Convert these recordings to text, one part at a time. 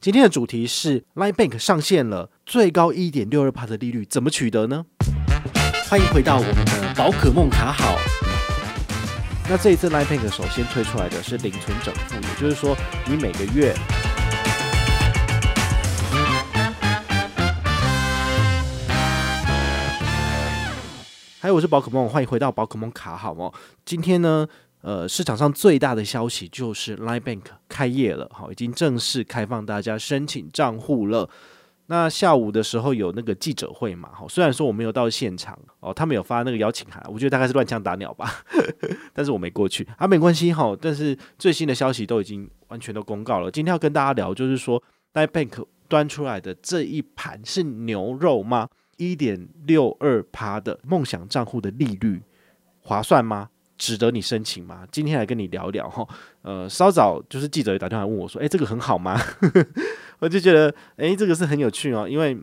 今天的主题是 Line Bank 上线了最高一点六二趴的利率，怎么取得呢？欢迎回到我们的宝可梦卡好。那这一次 Line Bank 首先推出来的是零存整付，也就是说你每个月。还有，我是宝可梦，欢迎回到宝可梦卡好哦。今天呢？呃，市场上最大的消息就是 Line Bank 开业了，好，已经正式开放大家申请账户了。那下午的时候有那个记者会嘛，好，虽然说我没有到现场哦，他们有发那个邀请函，我觉得大概是乱枪打鸟吧，但是我没过去，啊，没关系哈。但是最新的消息都已经完全都公告了。今天要跟大家聊，就是说 Line Bank 端出来的这一盘是牛肉吗？一点六二趴的梦想账户的利率划算吗？值得你申请吗？今天来跟你聊聊哈。呃，稍早就是记者也打电话问我说：“诶，这个很好吗？” 我就觉得，诶，这个是很有趣哦，因为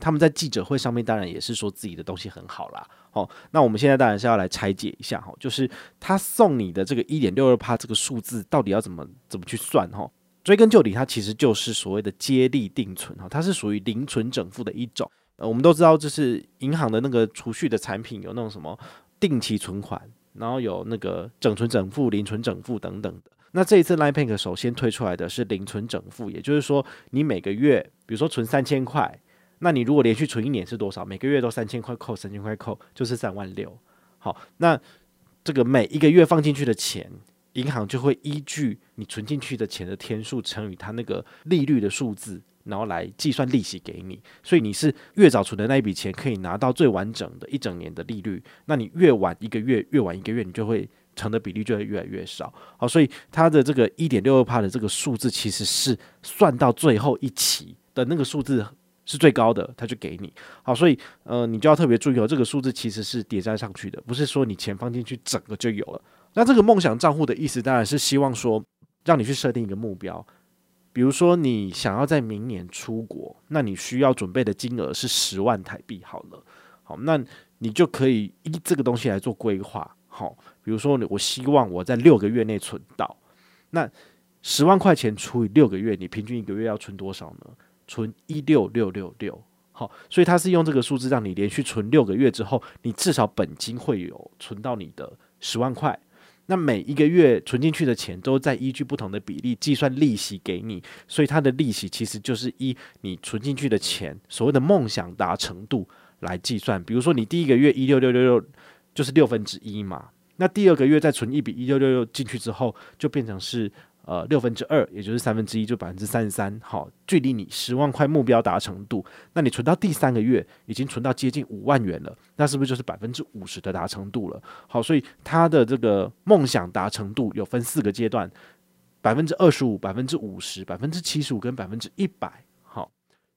他们在记者会上面当然也是说自己的东西很好啦。好，那我们现在当然是要来拆解一下哈，就是他送你的这个一点六二帕这个数字到底要怎么怎么去算哈？追根究底，它其实就是所谓的接力定存哈，它是属于零存整付的一种。呃，我们都知道，就是银行的那个储蓄的产品有那种什么定期存款。然后有那个整存整付、零存整付等等的。那这一次 Line Bank 首先推出来的是零存整付，也就是说，你每个月，比如说存三千块，那你如果连续存一年是多少？每个月都三千块扣三千块扣，就是三万六。好，那这个每一个月放进去的钱，银行就会依据你存进去的钱的天数乘以它那个利率的数字。然后来计算利息给你，所以你是越早存的那一笔钱，可以拿到最完整的一整年的利率。那你越晚一个月，越晚一个月，你就会存的比例就会越来越少。好，所以它的这个一点六二帕的这个数字，其实是算到最后一期的那个数字是最高的，它就给你。好，所以呃，你就要特别注意哦，这个数字其实是叠加上去的，不是说你钱放进去整个就有了。那这个梦想账户的意思，当然是希望说让你去设定一个目标。比如说，你想要在明年出国，那你需要准备的金额是十万台币。好了，好，那你就可以依这个东西来做规划。好，比如说，我希望我在六个月内存到，那十万块钱除以六个月，你平均一个月要存多少呢？存一六六六六。好，所以它是用这个数字让你连续存六个月之后，你至少本金会有存到你的十万块。那每一个月存进去的钱都在依据不同的比例计算利息给你，所以它的利息其实就是依你存进去的钱所谓的梦想达成度来计算。比如说你第一个月一六六六六就是六分之一嘛，那第二个月再存一笔一六六六进去之后，就变成是。呃，六分之二，也就是三分之一，就百分之三十三。好，距离你十万块目标达成度，那你存到第三个月，已经存到接近五万元了，那是不是就是百分之五十的达成度了？好，所以它的这个梦想达成度有分四个阶段：百分之二十五、百分之五十、百分之七十五跟百分之一百。好，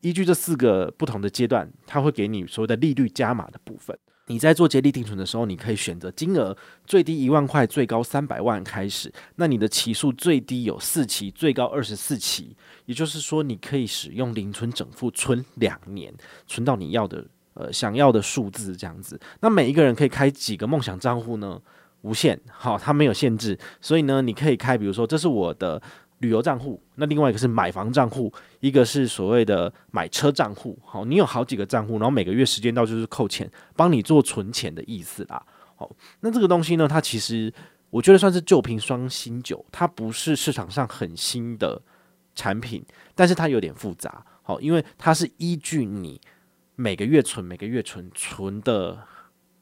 依据这四个不同的阶段，它会给你所谓的利率加码的部分。你在做接力定存的时候，你可以选择金额最低一万块，最高三百万开始。那你的期数最低有四期，最高二十四期。也就是说，你可以使用零存整付存两年，存到你要的呃想要的数字这样子。那每一个人可以开几个梦想账户呢？无限，好，它没有限制。所以呢，你可以开，比如说这是我的。旅游账户，那另外一个是买房账户，一个是所谓的买车账户。好，你有好几个账户，然后每个月时间到就是扣钱，帮你做存钱的意思啦。好，那这个东西呢，它其实我觉得算是旧瓶装新酒，它不是市场上很新的产品，但是它有点复杂。好，因为它是依据你每个月存、每个月存存的。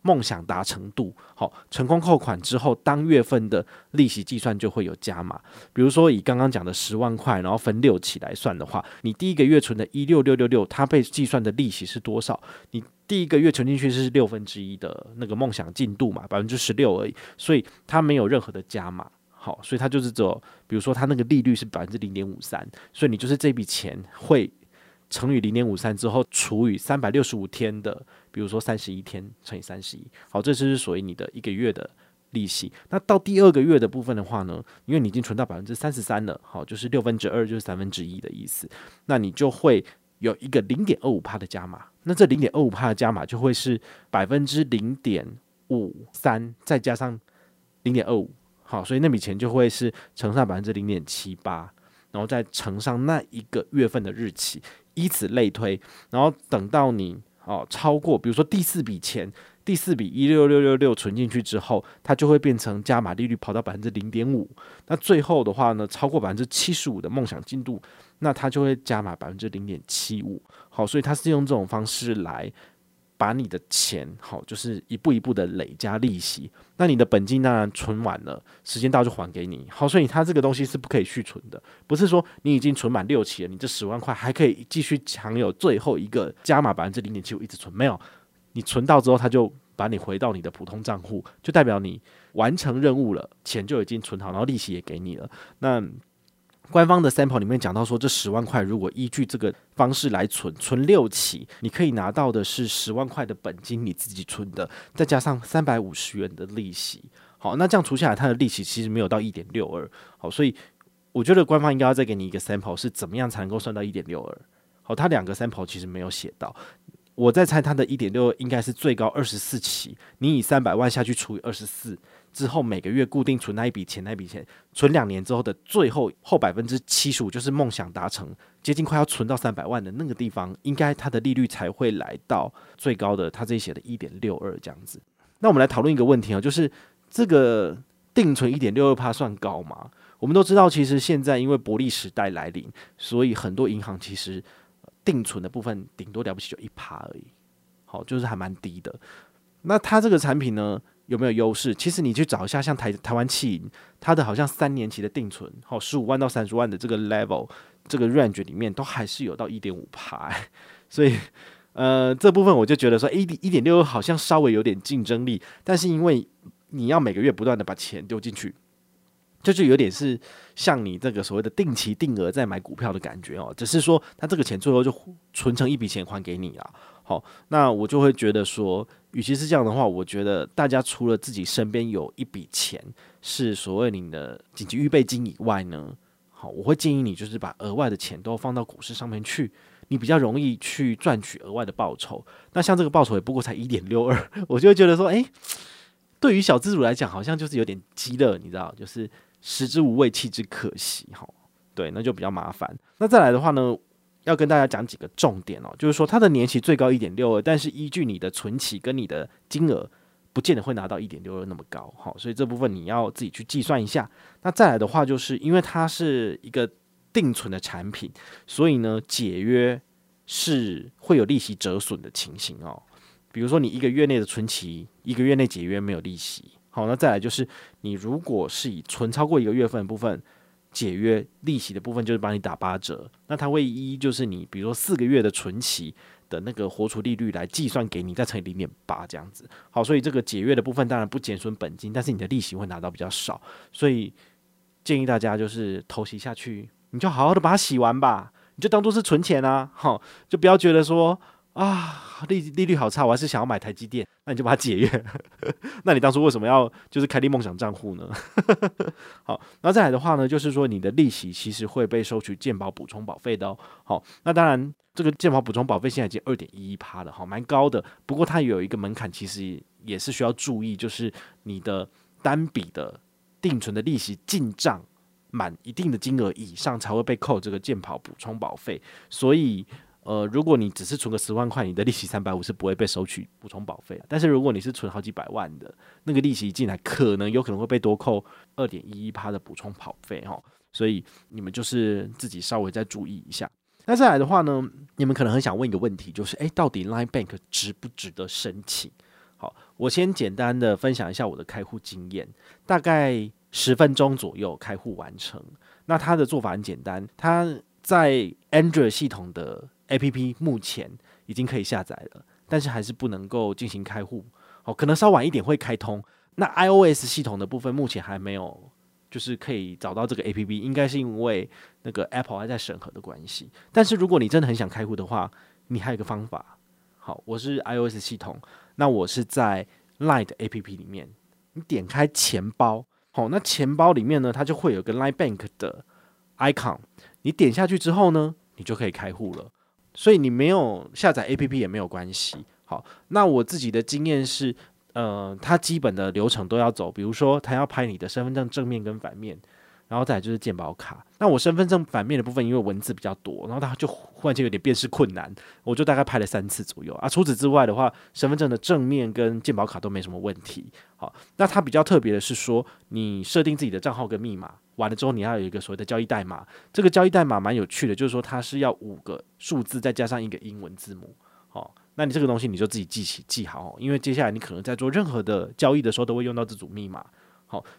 梦想达成度好，成功扣款之后，当月份的利息计算就会有加码。比如说以刚刚讲的十万块，然后分六期来算的话，你第一个月存的一六六六六，它被计算的利息是多少？你第一个月存进去是六分之一的那个梦想进度嘛，百分之十六而已，所以它没有任何的加码。好，所以它就是走，比如说它那个利率是百分之零点五三，所以你就是这笔钱会。乘以零点五三之后，除以三百六十五天的，比如说三十一天乘以三十一，好，这就是属于你的一个月的利息。那到第二个月的部分的话呢，因为你已经存到百分之三十三了，好，就是六分之二就是三分之一的意思，那你就会有一个零点二五帕的加码。那这零点二五帕的加码就会是百分之零点五三再加上零点二五，好，所以那笔钱就会是乘上百分之零点七八。然后再乘上那一个月份的日期，以此类推，然后等到你哦超过，比如说第四笔钱。第四笔一六六六六存进去之后，它就会变成加码利率跑到百分之零点五。那最后的话呢，超过百分之七十五的梦想进度，那它就会加码百分之零点七五。好，所以它是用这种方式来把你的钱，好，就是一步一步的累加利息。那你的本金当然存完了，时间到就还给你。好，所以它这个东西是不可以续存的，不是说你已经存满六期了，你这十万块还可以继续享有最后一个加码百分之零点七五一直存，没有。你存到之后，他就把你回到你的普通账户，就代表你完成任务了，钱就已经存好，然后利息也给你了。那官方的 sample 里面讲到说，这十万块如果依据这个方式来存，存六期，你可以拿到的是十万块的本金，你自己存的，再加上三百五十元的利息。好，那这样除下来，它的利息其实没有到一点六二。好，所以我觉得官方应该要再给你一个 sample，是怎么样才能够算到一点六二？好，它两个 sample 其实没有写到。我在猜，它的一点六应该是最高二十四期。你以三百万下去除以二十四之后，每个月固定存那一笔钱，那笔钱存两年之后的最后后百分之七十五，就是梦想达成，接近快要存到三百万的那个地方，应该它的利率才会来到最高的。它这里写的一点六二这样子。那我们来讨论一个问题啊，就是这个定存一点六二趴算高吗？我们都知道，其实现在因为薄利时代来临，所以很多银行其实。定存的部分顶多了不起就一趴而已，好，就是还蛮低的。那它这个产品呢，有没有优势？其实你去找一下，像台台湾企银，它的好像三年期的定存，好，十五万到三十万的这个 level，这个 range 里面都还是有到一点五趴。所以，呃，这部分我就觉得说，一点一点六好像稍微有点竞争力，但是因为你要每个月不断的把钱丢进去。这就有点是像你这个所谓的定期定额在买股票的感觉哦，只是说他这个钱最后就存成一笔钱还给你了。好，那我就会觉得说，与其是这样的话，我觉得大家除了自己身边有一笔钱是所谓你的紧急预备金以外呢，好，我会建议你就是把额外的钱都放到股市上面去，你比较容易去赚取额外的报酬。那像这个报酬也不过才一点六二，我就会觉得说，诶，对于小资主来讲，好像就是有点鸡肋，你知道，就是。食之无味，弃之可惜，哈，对，那就比较麻烦。那再来的话呢，要跟大家讲几个重点哦，就是说它的年期最高一点六二，但是依据你的存期跟你的金额，不见得会拿到一点六二那么高，哈，所以这部分你要自己去计算一下。那再来的话，就是因为它是一个定存的产品，所以呢，解约是会有利息折损的情形哦。比如说你一个月内的存期，一个月内解约没有利息。好，那再来就是，你如果是以存超过一个月份的部分解约利息的部分，就是帮你打八折。那它会依就是你比如说四个月的存期的那个活储利率来计算给你，再乘以零点八这样子。好，所以这个解约的部分当然不减损本金，但是你的利息会拿到比较少。所以建议大家就是投息下去，你就好好的把它洗完吧，你就当做是存钱啊，好，就不要觉得说。啊，利利率好差，我还是想要买台积电，那你就把它解约。那你当初为什么要就是开立梦想账户呢？好，那再来的话呢，就是说你的利息其实会被收取健保补充保费的哦。好，那当然这个健保补充保费现在已经二点一一趴了，好，蛮高的。不过它有一个门槛，其实也是需要注意，就是你的单笔的定存的利息进账满一定的金额以上，才会被扣这个健保补充保费。所以。呃，如果你只是存个十万块，你的利息三百五是不会被收取补充保费。但是如果你是存好几百万的，那个利息进来，可能有可能会被多扣二点一一趴的补充保费哈。所以你们就是自己稍微再注意一下。那再来的话呢，你们可能很想问一个问题，就是诶，到底 Line Bank 值不值得申请？好，我先简单的分享一下我的开户经验，大概十分钟左右开户完成。那它的做法很简单，它在 Android 系统的 APP 目前已经可以下载了，但是还是不能够进行开户。哦，可能稍晚一点会开通。那 iOS 系统的部分目前还没有，就是可以找到这个 APP，应该是因为那个 Apple 还在审核的关系。但是如果你真的很想开户的话，你还有一个方法。好，我是 iOS 系统，那我是在 Line 的 APP 里面，你点开钱包，好，那钱包里面呢，它就会有个 Line Bank 的 icon，你点下去之后呢，你就可以开户了。所以你没有下载 APP 也没有关系。好，那我自己的经验是，呃，它基本的流程都要走，比如说它要拍你的身份证正面跟反面，然后再来就是健保卡。那我身份证反面的部分，因为文字比较多，然后它就忽然间有点辨识困难，我就大概拍了三次左右啊。除此之外的话，身份证的正面跟健保卡都没什么问题。好，那它比较特别的是说，你设定自己的账号跟密码完了之后，你要有一个所谓的交易代码。这个交易代码蛮有趣的，就是说它是要五个数字再加上一个英文字母。好，那你这个东西你就自己记起记好，因为接下来你可能在做任何的交易的时候都会用到这组密码。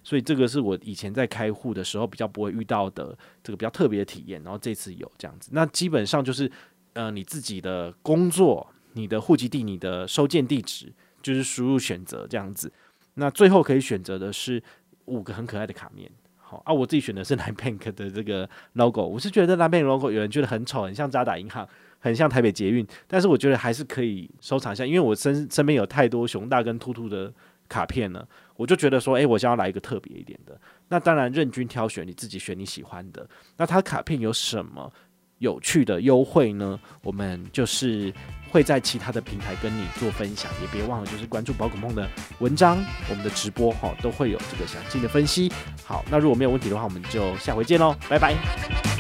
所以这个是我以前在开户的时候比较不会遇到的这个比较特别的体验，然后这次有这样子。那基本上就是，呃，你自己的工作、你的户籍地、你的收件地址，就是输入选择这样子。那最后可以选择的是五个很可爱的卡面。好啊，我自己选的是 LINE Bank 的这个 logo，我是觉得 LINE Bank logo 有人觉得很丑，很像渣打银行，很像台北捷运，但是我觉得还是可以收藏一下，因为我身身边有太多熊大跟兔兔的卡片了。我就觉得说，诶、我想要来一个特别一点的。那当然，任君挑选，你自己选你喜欢的。那它卡片有什么有趣的优惠呢？我们就是会在其他的平台跟你做分享，也别忘了就是关注宝可梦的文章，我们的直播哈都会有这个详细的分析。好，那如果没有问题的话，我们就下回见喽，拜拜。